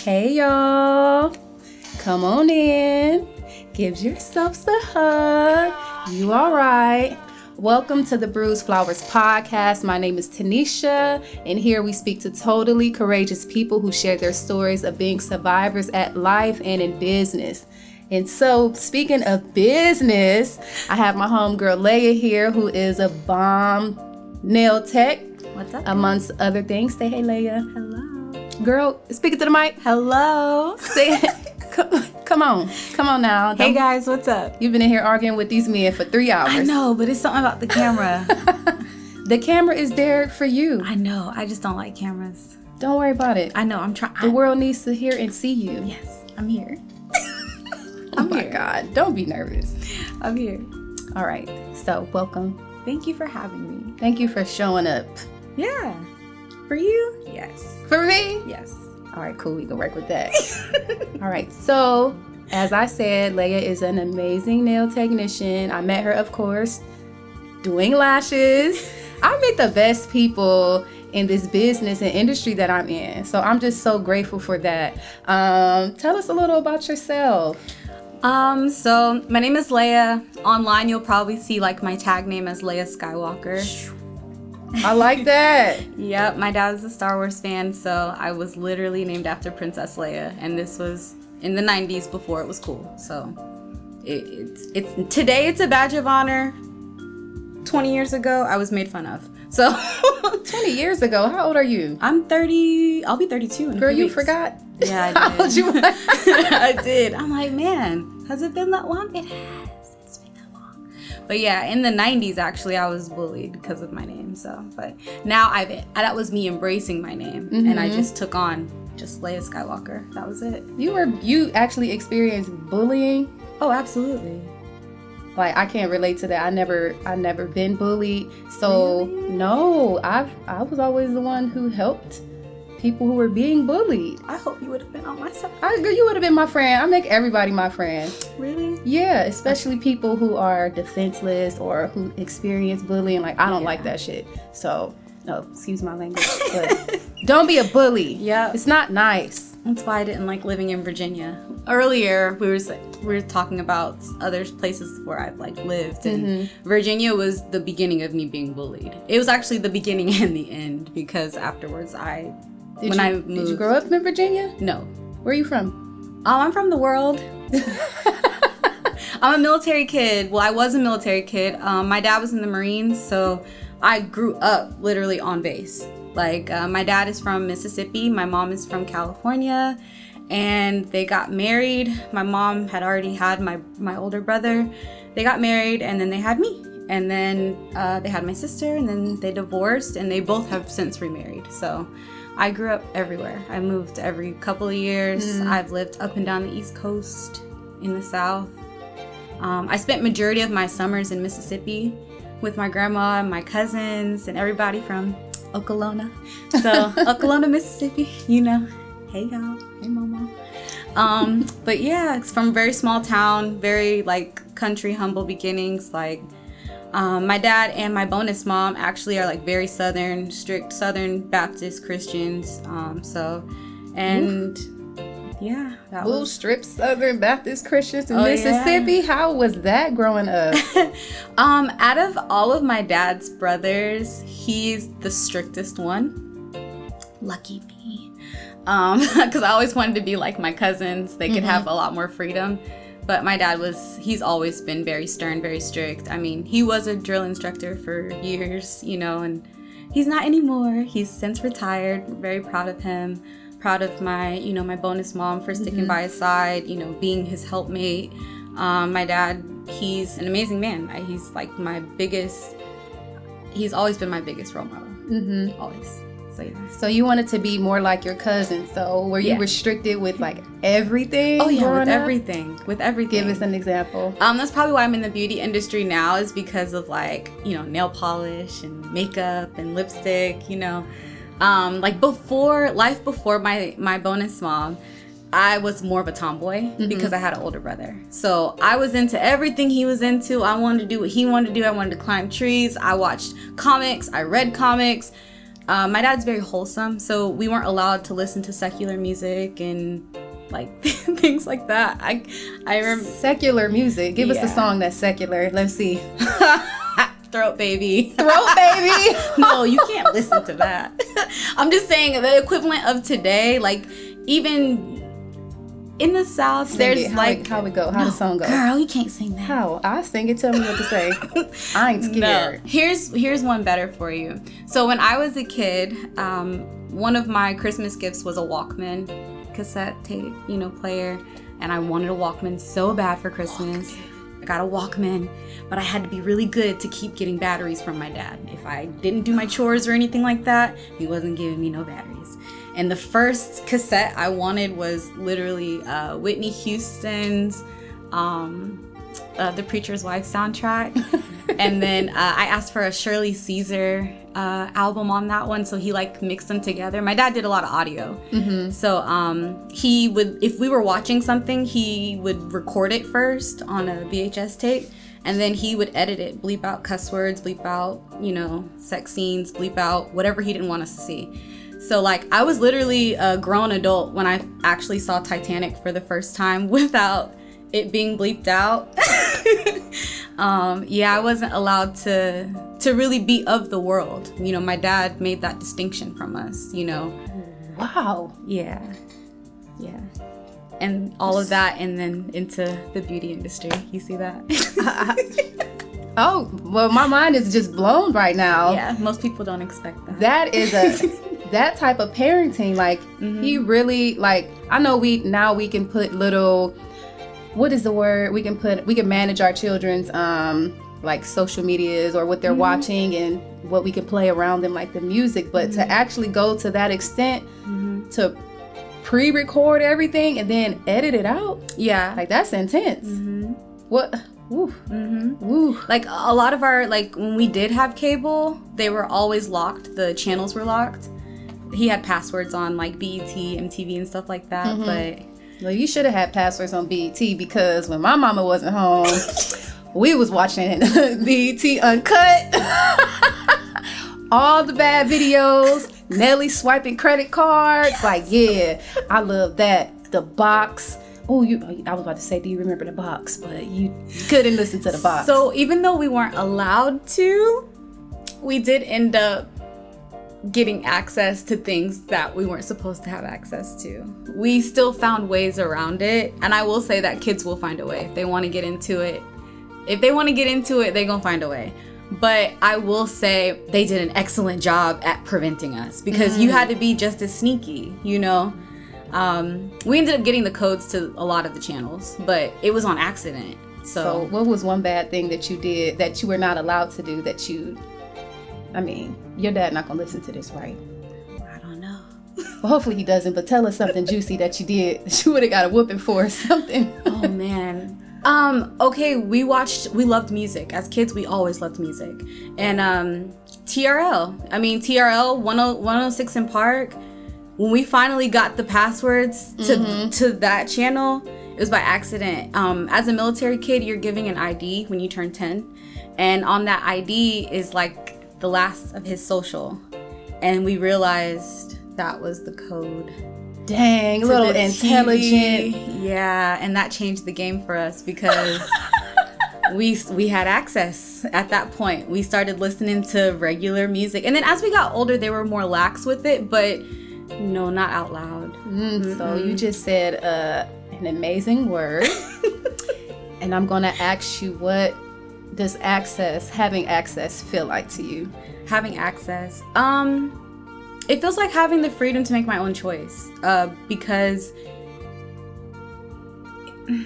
Hey y'all, come on in. Give yourselves a hug. You all right? Welcome to the Bruised Flowers podcast. My name is Tanisha, and here we speak to totally courageous people who share their stories of being survivors at life and in business. And so, speaking of business, I have my homegirl Leia here, who is a bomb nail tech, What's up? amongst other things. Say hey, Leia. Hello. Girl, speaking to the mic. Hello. Say, come, come on, come on now. Hey Don't- guys, what's up? You've been in here arguing with these men for three hours. I know, but it's something about the camera. The camera is there for you. I know. I just don't like cameras. Don't worry about it. I know. I'm trying. The world needs to hear and see you. Yes, I'm here. Oh my God. Don't be nervous. I'm here. All right. So, welcome. Thank you for having me. Thank you for showing up. Yeah. For you? Yes. For me? Yes. All right, cool. We can work with that. All right. So, as I said, Leia is an amazing nail technician. I met her, of course, doing lashes. I meet the best people in this business and industry that I'm in. So, I'm just so grateful for that. Um, tell us a little about yourself. Um. So my name is Leia. Online, you'll probably see like my tag name as Leia Skywalker. I like that. Yep. My dad is a Star Wars fan, so I was literally named after Princess Leia, and this was in the '90s before it was cool. So it, it's it's today it's a badge of honor. 20 years ago, I was made fun of. So 20 years ago. How old are you? I'm 30. I'll be 32 in a Girl, you weeks. forgot? Yeah, I did. I did. I'm like, man, has it been that long? It has. But yeah, in the 90s, actually, I was bullied because of my name. So, but now I've that was me embracing my name, and Mm-hmm. I just took on just Leia Skywalker. That was it. You were you actually experienced bullying? Oh, absolutely. like I can't relate to that. I never I never been bullied. So no, I've I was always the one who helped people who were being bullied. I hope you would have been on my side. I you would have been my friend. I make everybody my friend. Really? Yeah, especially people who are defenseless or who experience bullying. Like I don't like that shit. So no, excuse my language, but don't be a bully. Yeah. it's not nice. That's why I didn't like living in Virginia. Earlier, we were we were talking about other places where I've like lived, and mm-hmm. Virginia was the beginning of me being bullied. It was actually the beginning and the end because afterwards, I Did when you, I moved, did you grow up in Virginia? no, Where are you from? oh, I'm from the world. I'm a military kid. Well, I was a military kid. Um, my dad was in the Marines, so I grew up literally on base. Like, uh, my dad is from Mississippi, my mom is from California, and they got married. My mom had already had my, my older brother. They got married, and then they had me. And then uh, they had my sister, and then they divorced, and they both have since remarried. So I grew up everywhere. I moved every couple of years. I've lived up and down the East Coast, in the South. Um, I spent majority of my summers in Mississippi with my grandma and my cousins and everybody from Okolona. So Okolona, Mississippi, you know. Hey y'all, hey mama. Um, but yeah, it's from a very small town, very like country, humble beginnings. Like um, my dad and my bonus mom actually are like very southern, strict Southern Baptist Christians. Um, so, and yeah, that Blue was Strip Southern Baptist Christians in Oh, yeah. Mississippi. How was that growing up? Um, out of all of my dad's brothers, he's the strictest one. Lucky me. Um, because I always wanted to be like my cousins. They could have a lot more freedom. But my dad was, he's always been very stern, very strict. I mean, he was a drill instructor for years, you know, and he's not anymore. He's since retired. Very proud of him. Proud of my, you know, my bonus mom for sticking by his side, you know, being his helpmate. Um, my dad, he's an amazing man. He's like my biggest, he's always been my biggest role model. mm-hmm. Always. So, yeah. So you wanted to be more like your cousin. So were you Yeah. restricted with like everything? Oh, yeah, with everything. With everything. Give us an example. Um, that's probably why I'm in the beauty industry now, is because of like, you know, nail polish and makeup and lipstick, you know. Um, like before life before my my bonus mom, I was more of a tomboy because I had an older brother. So I was into everything he was into. I wanted to do what he wanted to do. I wanted to climb trees. I watched comics. I read comics. Um, my dad's very wholesome, so we weren't allowed to listen to secular music and like things like that. I I remember secular music. Give us a song that's secular. Let's see. Throat Baby. Throat baby. no, you can't listen to that. I'm just saying the equivalent of today, like even in the South, Sing there's. How like it, how we go? How the song go? Girl, you can't sing that. How? I sing it. Tell me what to say. I ain't scared. No. Here's here's one better for you. So when I was a kid, um, one of my Christmas gifts was a Walkman cassette tape, you know, player, and I wanted a Walkman so bad for Christmas. I got a Walkman, but I had to be really good to keep getting batteries from my dad. If I didn't do my chores or anything like that, he wasn't giving me no batteries. And the first cassette I wanted was literally uh, Whitney Houston's um, uh, The Preacher's Wife soundtrack. and then uh, I asked for a Shirley Caesar uh, album on that one, so he like mixed them together. My dad did a lot of audio, so um, he would if we were watching something, he would record it first on a VHS tape, and then he would edit it, bleep out cuss words, bleep out you know sex scenes, bleep out whatever he didn't want us to see. So like I was literally a grown adult when I actually saw Titanic for the first time without it being bleeped out. um, yeah, I wasn't allowed to to really be of the world. You know, my dad made that distinction from us. You know, Wow. yeah, yeah, and all of that, and then into the beauty industry. You see that? Oh, well, my mind is just blown right now. yeah, most people don't expect that. That is a that type of parenting. Like he mm-hmm. really like. I know we now we can put little. What is the word? We can put we can manage our children's um like social medias or what they're mm-hmm. watching and what we can play around them like the music. But to mm-hmm. actually go to that extent to pre-record everything and then edit it out, Yeah, like that's intense. What? Woo. mm-hmm. Woo. like a lot of our like when we did have cable they were always locked the channels were locked he had passwords on like bet mtv and stuff like that mm-hmm. but Well, you should have had passwords on BET because when my mama wasn't home, we was watching BET Uncut. All the bad videos, Nelly swiping credit cards. Like, yeah, I love that. The box. Oh, you! I was about to say, do you remember the box? But you couldn't listen to the box. so even though we weren't allowed to we did end up getting access to things that we weren't supposed to have access to. We still found ways around it and i will say that kids will find a way if they want to get into it. If they want to get into it they're gonna find a way. But i will say they did an excellent job at preventing us because you had to be just as sneaky you know? Um, we ended up getting the codes to a lot of the channels but it was on accident So, what was one bad thing that you did that you were not allowed to do that you? I mean, your dad not gonna listen to this, right? I don't know. Well, hopefully he doesn't. But tell us something juicy that you did that you would have got a whooping for or something. Oh man. Um, okay, we watched we loved music. As kids, we always loved music. And um TRL. I mean TRL 10 106 & Park. When we finally got the passwords to to that channel, it was by accident. Um, as a military kid, you're giving an ID when you turn 10. And on that ID is like the last of his social. And we realized that was the code Dang, to little intelligent. Yeah, and that changed the game for us because we we had access at that point. We started listening to regular music, and then as we got older, they were more lax with it, but no, not out loud. Mm, so you just said uh, an amazing word, and I'm gonna ask you what does access, having access, feel like to you? Having access, um, it feels like having the freedom to make my own choice. Uh, because.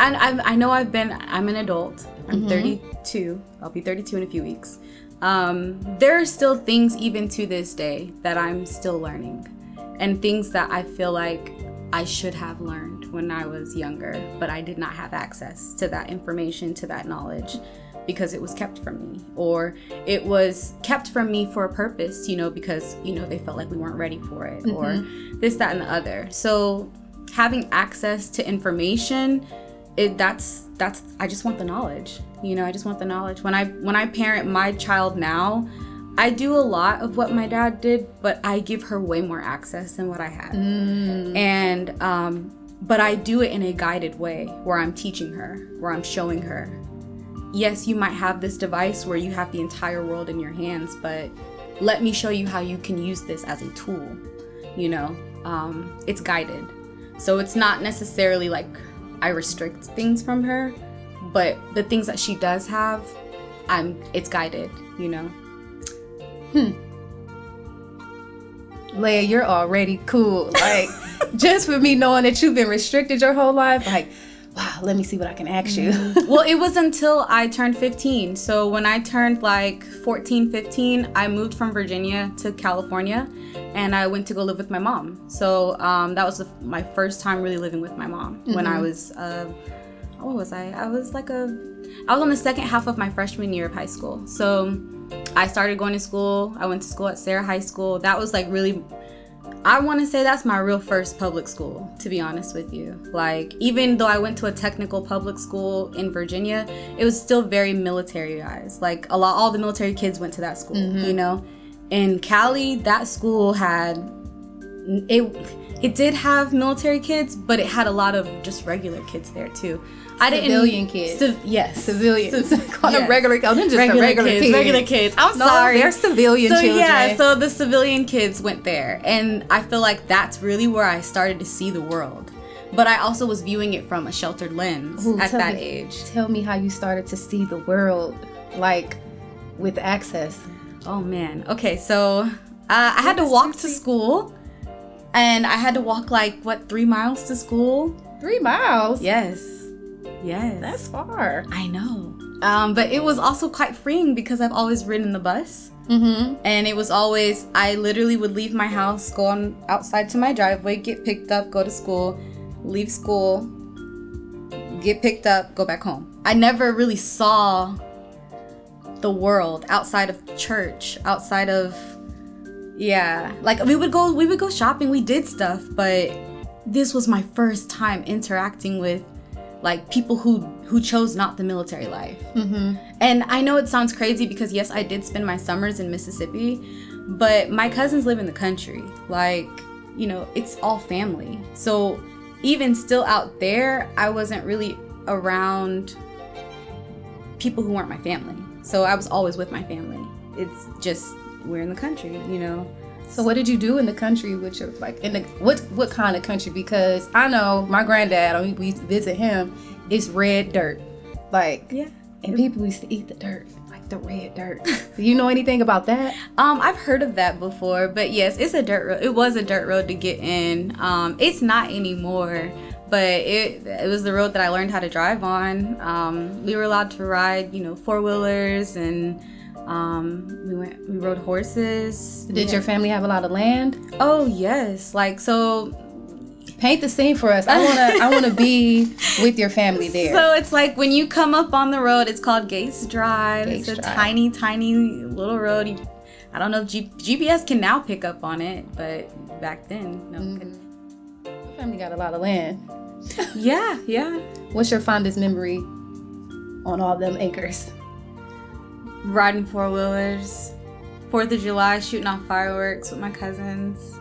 And I, I know I've been, I'm an adult. I'm 32. I'll be 32 in a few weeks. Um, there are still things, even to this day, that I'm still learning. And things that I feel like I should have learned when I was younger, but I did not have access to that information, to that knowledge, because it was kept from me. Or it was kept from me for a purpose, you know, because, you know, they felt like we weren't ready for it, or this, that, and the other. So having access to information it that's that's i just want the knowledge you know i just want the knowledge when i when i parent my child now I do a lot of what my dad did, but I give her way more access than what I had. Mm. And um but I do it in a guided way where I'm teaching her, where I'm showing her. Yes, you might have this device where you have the entire world in your hands, but let me show you how you can use this as a tool. You know, um, it's guided. So it's not necessarily like I restrict things from her, but the things that she does have, I'm it's guided, you know. Leia, you're already cool. Like, just for me knowing that you've been restricted your whole life, like, wow, let me see what I can ask you. well, it was until I turned 15. So when I turned like 14, 15, I moved from Virginia to California and I went to go live with my mom. So um, that was the, my first time really living with my mom when I was, uh, what was I? I was like a, I was on the second half of my freshman year of high school. So I started going to school. I went to school at Serra High School. That was like really I want to say that's my real first public school, to be honest with you. Like, even though I went to a technical public school in Virginia, it was still very militarized. Like, a lot, all the military kids went to that school, you mm-hmm. know? In Cali, that school had, it, it did have military kids, but it had a lot of just regular kids there too. I didn't Civilian kids. Civ- yes, Civilians. Call them regular. Oh, them just regular, a regular kids, kids. regular kids. I'm No, sorry, they're civilian so, children. Yeah, so the civilian kids went there, and I feel like that's really where I started to see the world. But I also was viewing it from a sheltered lens Ooh, at that me- age. Tell me how you started to see the world, like, with access. Oh man. Okay, so uh, I had to walk to school, and I had to walk like what three miles to school. Three miles. Yes, yes. That's far. I know. Um, but it was also quite freeing because I've always ridden the bus. Mm-hmm. And it was always, I literally would leave my house, go on outside to my driveway, get picked up, go to school, leave school, get picked up, go back home. I never really saw the world outside of church, outside of, yeah. Like we would go, we would go shopping, we did stuff, but this was my first time interacting with like people who who chose not the military life. Mm-hmm. And I know it sounds crazy because yes, I did spend my summers in Mississippi, but my cousins live in the country. Like, you know, it's all family. So even still out there, I wasn't really around people who weren't my family. So I was always with my family. It's just we're in the country, you know. So what did you do in the country with your like in the what what kind of country? Because I know my granddad, when we used to visit him, it's red dirt. Like Yeah. and people used to eat the dirt, like the red dirt. do you know anything about that? Um, I've heard of that before, but yes, it's a dirt road. It was a dirt road to get in. Um, it's not anymore, but it it was the road that I learned how to drive on. Um, we were allowed to ride, you know, four wheelers, and um, we went we rode horses. Did your family have a lot of land? Oh yes, like so. Paint the scene for us. I wanna I wanna be with your family there. So it's like when you come up on the road, it's called Gates Drive. Gates it's a Drive. tiny, tiny little road. You, I don't know if G- GPS can now pick up on it, but back then, no. Your family got a lot of land. Yeah, yeah. What's your fondest memory on all them acres? Riding four wheelers, Fourth of July, shooting off fireworks with my cousins.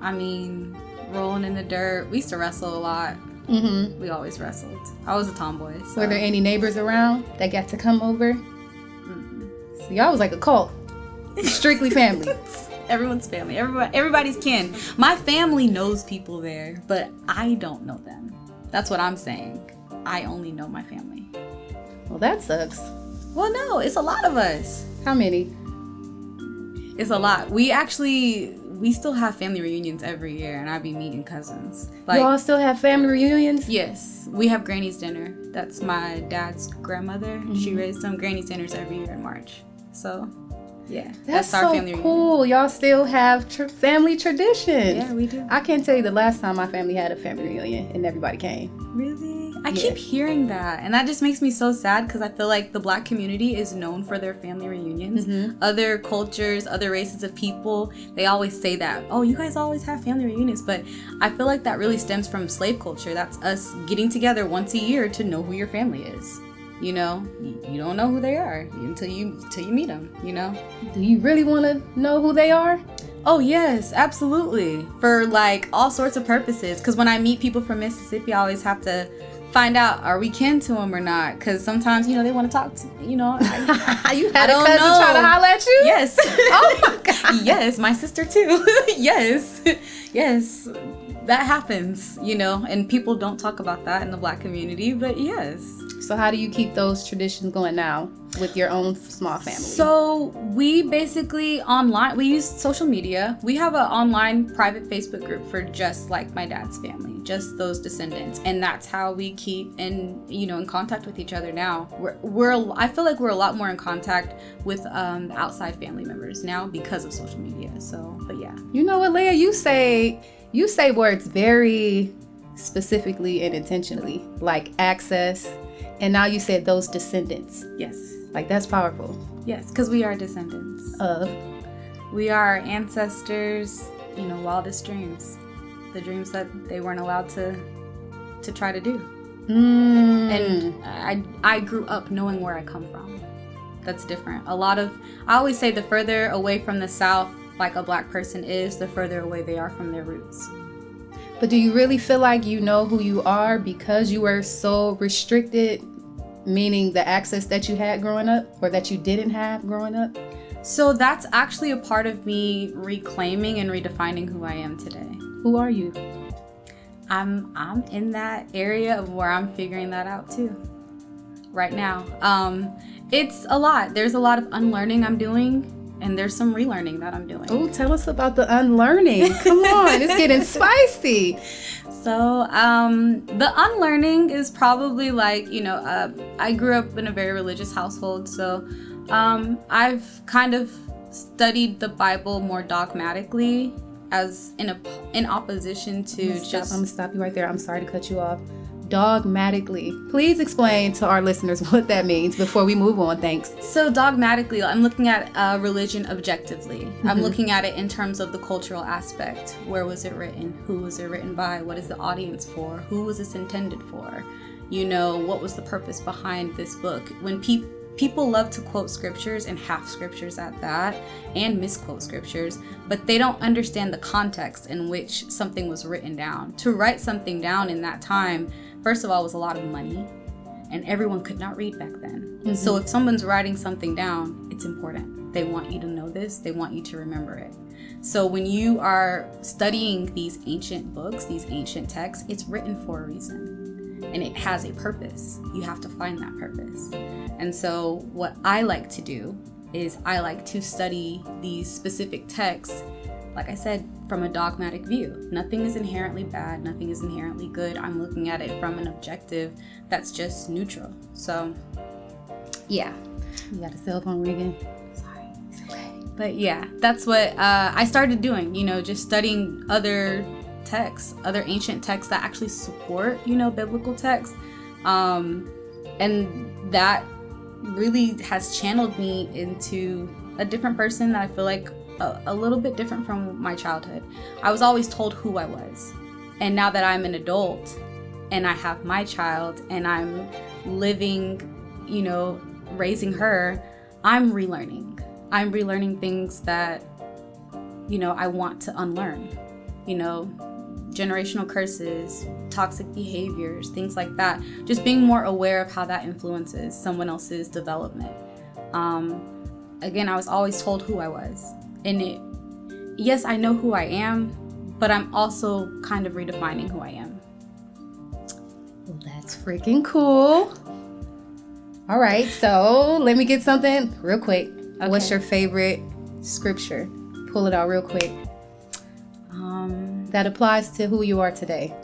I mean, rolling in the dirt. We used to wrestle a lot. Mm-hmm. We always wrestled. I was a tomboy. So. Were there any neighbors around that got to come over? Mm-mm. So y'all was like a cult. Strictly family. Everyone's family. Everybody, everybody's kin. My family knows people there, but I don't know them. That's what I'm saying. I only know my family. Well, that sucks. Well, no, it's a lot of us. How many? It's a lot. We actually we still have family reunions every year, and I be meeting cousins. Like, Y'all still have family reunions? yes, we have Granny's dinner. That's my dad's grandmother. Mm-hmm. She raised some Granny's dinners every year in March. So, yeah, That's, our family reunion. cool. Y'all still have tr- family traditions. Yeah, we do. I can't tell you the last time my family had a family reunion and everybody came. Really? I Yeah. keep hearing that, and that just makes me so sad because I feel like the black community is known for their family reunions. Mm-hmm. Other cultures, other races of people, they always say that, oh, you guys always have family reunions. But I feel like that really stems from slave culture. That's us getting together once a year to know who your family is. You know, you don't know who they are until you until you meet them. You know. Do you really want to know who they are? Oh yes, absolutely. For like all sorts of purposes. Because when I meet people from Mississippi, I always have to find out are we kin to them or not. Because sometimes you know they want to talk to you know. I, you had I a cousin know. try to holler at you? yes. Oh my god. yes, my sister too. yes, yes, that happens. You know, and people don't talk about that in the black community, but yes. So how do you keep those traditions going now with your own small family? So we basically online we use social media. We have an online private Facebook group for just like my dad's family, just those descendants, and that's how we keep in you know in contact with each other now. We're we're I feel like we're a lot more in contact with um, outside family members now because of social media. So, but yeah. you know what, Leah? You say you say words very specifically and intentionally, like access, and now you said those descendants. Yes. Like that's powerful. Yes, because we are descendants. Of We are ancestors, you know, wildest dreams. The dreams that they weren't allowed to to try to do. mm, And I I grew up knowing where I come from. That's different. A lot of I always say the further away from the south like a black person is, the further away they are from their roots. But do you really feel like you know who you are because you were so restricted, meaning the access that you had growing up or that you didn't have growing up? So that's actually a part of me reclaiming and redefining who I am today. Who are you? I'm I'm in that area of where I'm figuring that out too. Right now. Um it's a lot. There's a lot of unlearning I'm doing and there's some relearning that I'm doing. Oh, tell us about the unlearning. Come on, it's getting spicy. So, um, the unlearning is probably like, you know, uh, I grew up in a very religious household, so um, I've kind of studied the Bible more dogmatically as in a in opposition to Stop, just I'm gonna stop you right there. I'm sorry to cut you off. Dogmatically. Please explain to our listeners what that means before we move on. Thanks. So dogmatically, I'm looking at uh, religion objectively. I'm looking at it in terms of the cultural aspect. Where was it written? Who was it written by? What is the audience for? Who was this intended for? You know, what was the purpose behind this book? When people people love to quote scriptures and half scriptures at that and misquote scriptures but they don't understand the context in which something was written down to write something down in that time first of all was a lot of money and everyone could not read back then. So mm-hmm. if someone's writing something down, it's important. They want you to know this, they want you to remember it. So when you are studying these ancient books, these ancient texts, it's written for a reason. And it has a purpose. You have to find that purpose. And so what I like to do is I like to study these specific texts like I said, from a dogmatic view. Nothing is inherently bad, nothing is inherently good. I'm looking at it from an objective that's just neutral. So, yeah. You got a cell phone ringing. Sorry. But yeah, that's what uh, I started doing, you know, just studying other texts, other ancient texts that actually support, you know, biblical texts. Um, and that really has channeled me into a different person that I feel like a, a little bit different from my childhood. I was always told who I was. And now that I'm an adult and I have my child and I'm living, you know, raising her, I'm relearning. I'm relearning things that, you know, I want to unlearn. You know, generational curses, toxic behaviors, things like that. Just being more aware of how that influences someone else's development. Um, again, I was always told who I was. And it, yes, I know who I am, but I'm also kind of redefining who I am. Well, that's freaking cool. All right, so let me get something real quick. What's your favorite scripture? Pull it out real quick. Um, That applies to who you are today.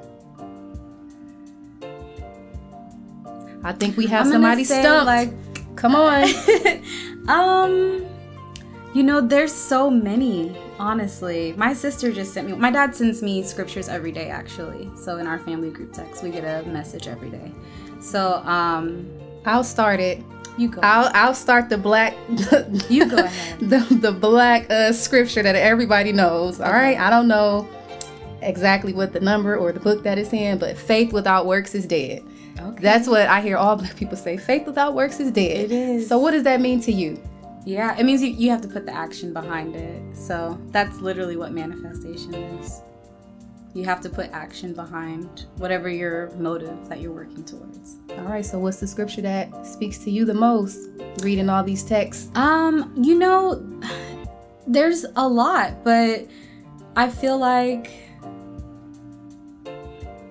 I think we have somebody stumped. Like, Come on. um, you know, there's so many. Honestly, my sister just sent me. My dad sends me scriptures every day, actually. So in our family group text, we get a message every day. So um, I'll start it. you go. I'll I'll start the black You go ahead. The the black uh scripture that everybody knows. All right. I don't know exactly what the number or the book that it's in, but faith without works is dead. Okay. That's what I hear all black people say. Faith without works is dead. It is. So what does that mean to you? Yeah, it means you, you have to put the action behind it. So that's literally what manifestation is. You have to put action behind whatever your motive that you're working towards. All right, so what's the scripture that speaks to you the most reading all these texts? Um, you know, there's a lot, but I feel like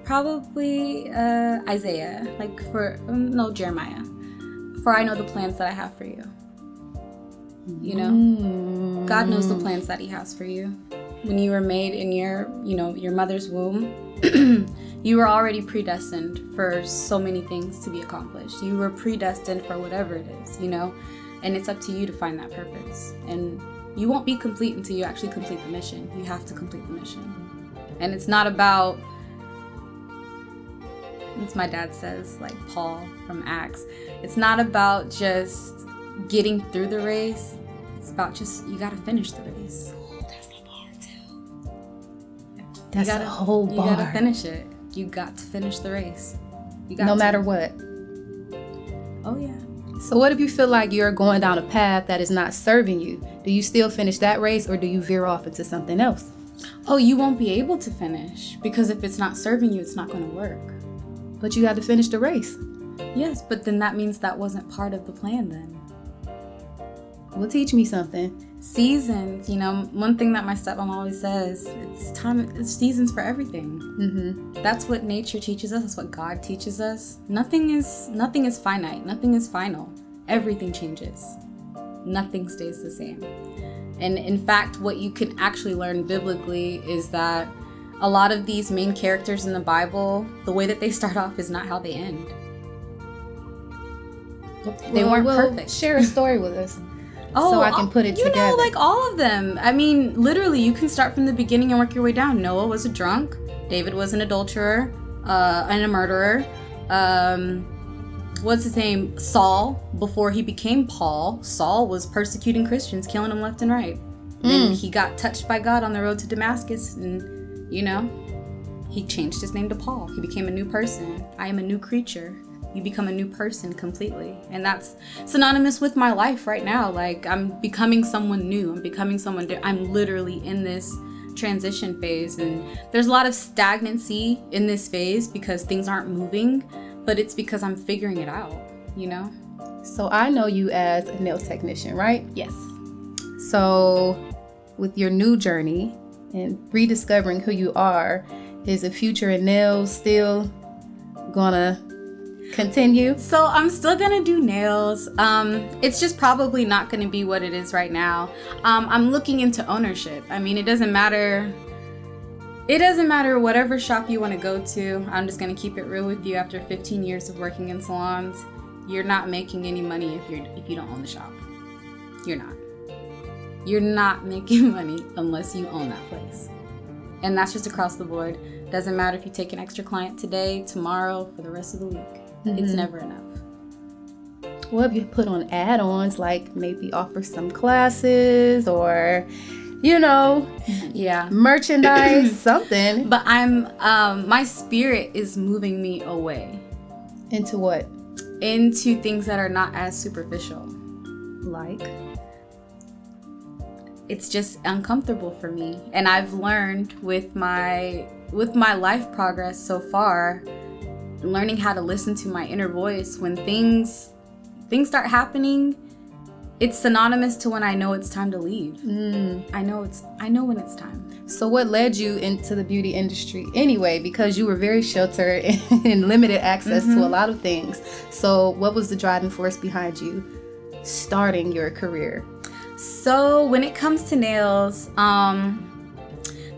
probably uh, Isaiah, like for um, no Jeremiah. For I know the plans that I have for you. You know, Mm. God knows the plans that He has for you. When you were made in your, you know, your mother's womb, you were already predestined for so many things to be accomplished. You were predestined for whatever it is, you know, and it's up to you to find that purpose. And you won't be complete until you actually complete the mission. You have to complete the mission. And it's not about as my dad says, like Paul from Acts, it's not about just getting through the race. It's about just you gotta finish the race. There's the bar too. That's you gotta, a whole You gotta finish it. You got to finish the race. You got no to. matter what. Oh yeah. So what if you feel like you're going down a path that is not serving you? Do you still finish that race or do you veer off into something else? Oh, you won't be able to finish because if it's not serving you, it's not going to work. But you got to finish the race. Yes, but then that means that wasn't part of the plan then. Well, teach me something. Seasons, you know, one thing that my stepmom always says, it's time, it's seasons for everything. Mm-hmm. That's what nature teaches us. That's what God teaches us. Nothing is nothing is finite. Nothing is final. Everything changes. Nothing stays the same. And in fact, what you can actually learn biblically is that a lot of these main characters in the Bible, the way that they start off is not how they end. They weren't perfect. Share a story with us. So I can put it Oh, you together. know, like all of them. I mean, literally, you can start from the beginning and work your way down. Noah was a drunk. David was an adulterer uh, and a murderer. Um, what's his name? Saul. Before he became Paul, Saul was persecuting Christians, killing them left and right. Then he got touched by God on the road to Damascus, and you know, he changed his name to Paul. He became a new person. I am a new creature. You become a new person completely. And that's synonymous with my life right now. Like, I'm becoming someone new. I'm becoming someone, di- I'm literally in this transition phase. And there's a lot of stagnancy in this phase because things aren't moving, but it's because I'm figuring it out, you know? So I know you as a nail technician, right? Yes. So with your new journey and rediscovering who you are, is the future in nails still gonna continue? So I'm still gonna do nails. Um, it's just probably not gonna be what it is right now. Um, I'm looking into ownership. I mean, it doesn't matter. It doesn't matter whatever shop you want to go to. I'm just gonna keep it real with you. After 15 years of working in salons, you're not making any money if you're if you don't own the shop. You're not. You're not making money unless you own that place. And that's just across the board. Doesn't matter if you take an extra client today, tomorrow, for the rest of the week. It's never enough. What if you put on add-ons like maybe offer some classes or you know, Yeah. merchandise, something But I'm um my spirit is moving me away into what? into things that are not as superficial. Like It's just uncomfortable for me. And I've learned with my with my life progress so far, learning how to listen to my inner voice when things things start happening, it's synonymous to when I know it's time to leave. I know it's I know when it's time. So, what led you into the beauty industry anyway? Because you were very sheltered and limited access to a lot of things. So, what was the driving force behind you starting your career? So when it comes to nails, um,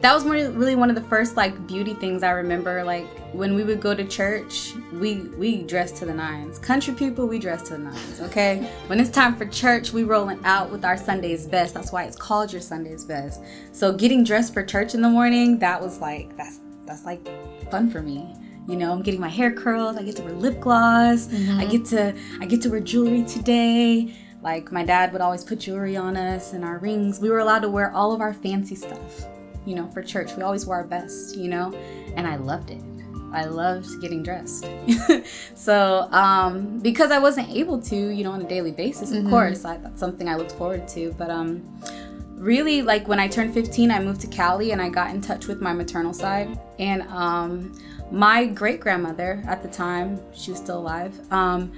that was more, really one of the first like beauty things I remember. Like when we would go to church, we we dressed to the nines. Country people, we dress to the nines. Okay. when it's time for church, we rolling out with our Sunday's best. That's why it's called your Sunday's best. So getting dressed for church in the morning, that was like that's that's like fun for me. You know, I'm getting my hair curled. I get to wear lip gloss. I mm-hmm. get to I get to wear jewelry today. Like my dad would always put jewelry on us and our rings. We were allowed to wear all of our fancy stuff. You know, for church. We always wore our best, you know, and I loved it. I loved getting dressed. so, um, because I wasn't able to, you know, on a daily basis, of course, I, that's something I looked forward to. But um, really, like when I turned 15, I moved to Cali and I got in touch with my maternal side. And um, my great grandmother at the time, she was still alive, um,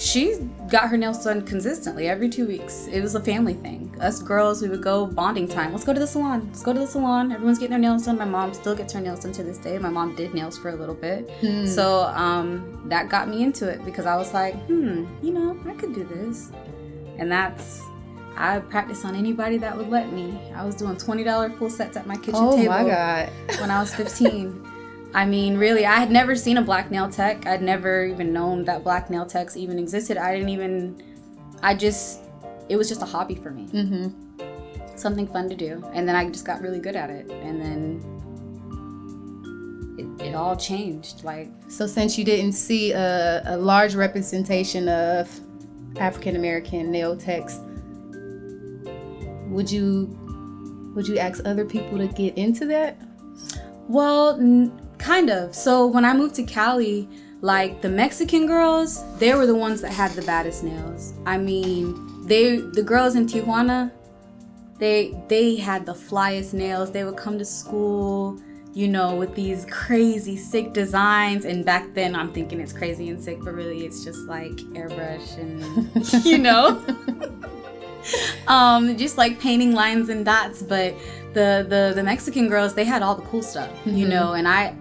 she got her nails done consistently every two weeks. It was a family thing. Us girls, we would go bonding time. Let's go to the salon. Let's go to the salon. Everyone's getting their nails done. My mom still gets her nails done to this day. My mom did nails for a little bit. So um, that got me into it because I was like, hmm, you know, I could do this. And that's, I practiced on anybody that would let me. I was doing $20 full sets at my kitchen Oh table my God. when I was 15. I mean, really, I had never seen a black nail tech. I'd never even known that black nail techs even existed. I didn't even, I just, it was just a hobby for me. Mm-hmm. Something fun to do. And then I just got really good at it. And then it, it all changed. Like, So since you didn't see a, a large representation of African American nail techs, would you would you ask other people to get into that? Well, n- kind of. So when I moved to Cali, like the Mexican girls, they were the ones that had the baddest nails. I mean, they the girls in Tijuana, they they had the flyest nails. They would come to school, you know, with these crazy sick designs. And back then, I'm thinking it's crazy and sick, but really, it's just like airbrush and you know. um just like painting lines and dots but the the the mexican girls they had all the cool stuff you know and i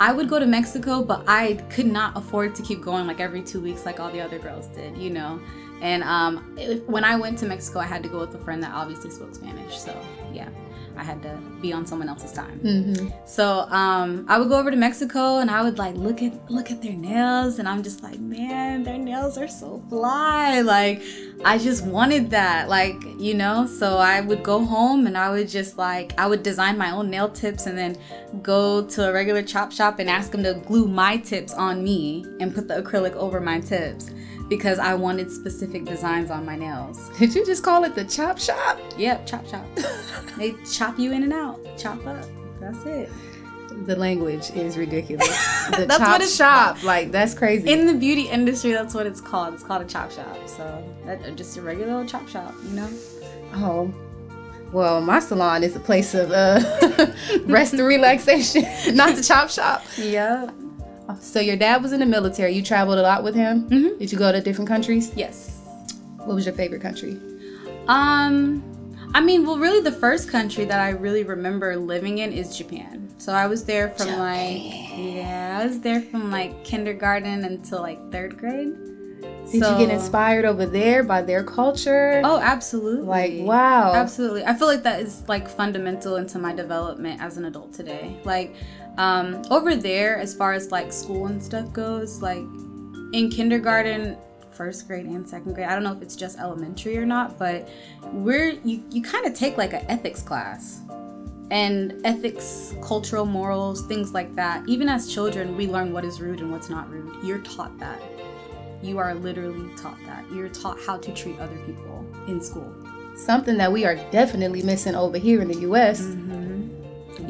i would go to mexico but i could not afford to keep going like every two weeks like all the other girls did you know? And um if, when i went to mexico i had to go with a friend that obviously spoke spanish so yeah i had to be on someone else's time Mm-hmm. so um, I would go over to Mexico and I would like look at look at their nails and I'm just like, man, their nails are so fly. Like I just wanted that, like you know. So I would go home and I would just like I would design my own nail tips and then go to a regular chop shop and ask them to glue my tips on me and put the acrylic over my tips because I wanted specific designs on my nails. Did you just call it the chop shop? Yep, chop chop. they chop you in and out, chop up. That's it. The language is ridiculous. The That's chop what it's shop, like that's crazy. in the beauty industry that's what it's called it's called a chop shop so that just a regular old chop shop you know oh, well, my salon is a place of uh, rest and relaxation, not the chop shop. yeah So your dad was in the military. You traveled a lot with him. Mhm. Did you go to different countries? yes What was your favorite country? um i mean well really the first country that i really remember living in is japan so i was there from like yeah i was there from like kindergarten until like third grade Did you get inspired over there by their culture? oh absolutely like wow. Absolutely. I feel like that is like fundamental into my development as an adult today. Like um over there as far as like school and stuff goes, like in kindergarten, first grade and second grade, I don't know if it's just elementary or not, but we're you, you kind of take like an ethics class. And ethics, cultural morals, things like that. Even as children, we learn what is rude and what's not rude. You're taught that. You are literally taught that. You're taught how to treat other people in school. Something that we are definitely missing over here in the U.S.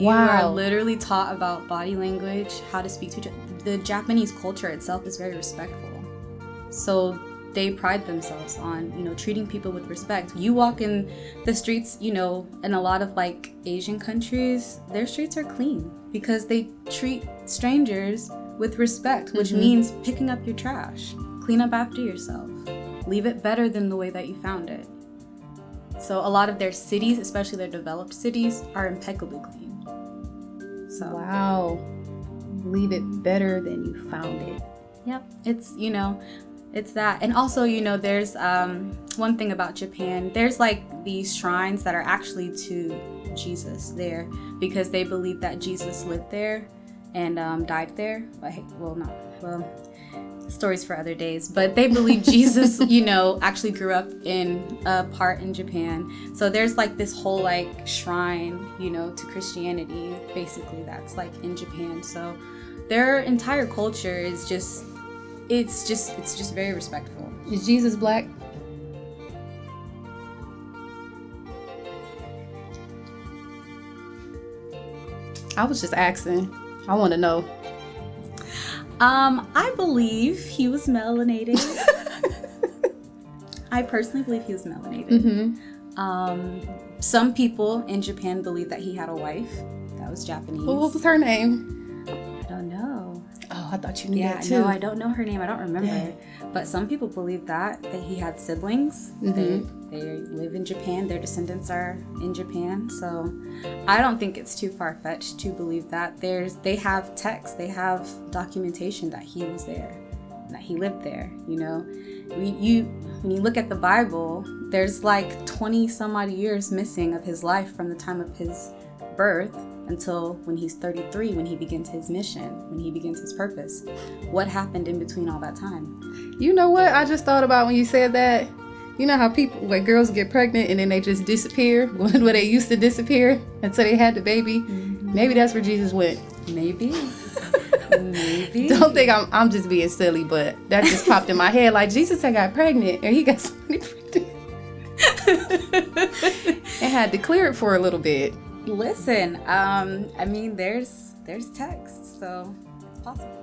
You are literally taught about body language, how to speak to each other. The Japanese culture itself is very respectful. So they pride themselves on, you know, treating people with respect. You walk in the streets, you know, in a lot of like Asian countries, their streets are clean because they treat strangers with respect, which mm-hmm. means picking up your trash, clean up after yourself, leave it better than the way that you found it. So a lot of their cities, especially their developed cities, are impeccably clean. So Wow. Leave it better than you found it. Yep, it's you know, it's that, and also you know, there's um one thing about Japan. There's like these shrines that are actually to Jesus there because they believe that Jesus lived there and um, died there. But hey, well, not well. Stories for other days, but they believe Jesus, you know, actually grew up in a part in Japan. So there's like this whole like shrine, you know, to Christianity, basically that's like in Japan. So their entire culture is just it's just it's just very respectful Is Jesus black? I was just asking. I want to know. Um, I believe he was melanated. I personally believe he was melanated. Mm-hmm. Um, some people in Japan believe that he had a wife that was Japanese. Well, what was her name? I don't know. I thought you knew Yeah, that too. no, I don't know her name. I don't remember. Yeah. But some people believe that that he had siblings. Mhm. They they live in Japan. Their descendants are in Japan. So I don't think it's too far fetched to believe that. There's they have text. They have documentation that he was there, that he lived there. You know, we, you when you look at the Bible, there's like 20 some odd years missing of his life from the time of his birth until when he's 33 when he begins his mission when he begins his purpose what happened in between all that time You know what? I just thought about when you said that. You know how people, when girls get pregnant and then they just disappear, where they used to disappear until they had the baby. Mm-hmm. Maybe that's where Jesus went. maybe maybe Don't think I'm, I'm just being silly, but that just popped in my head. Like Jesus had got pregnant and he got somebody pregnant and had to clear it for a little bit. Listen um i mean there's there's text so it's possible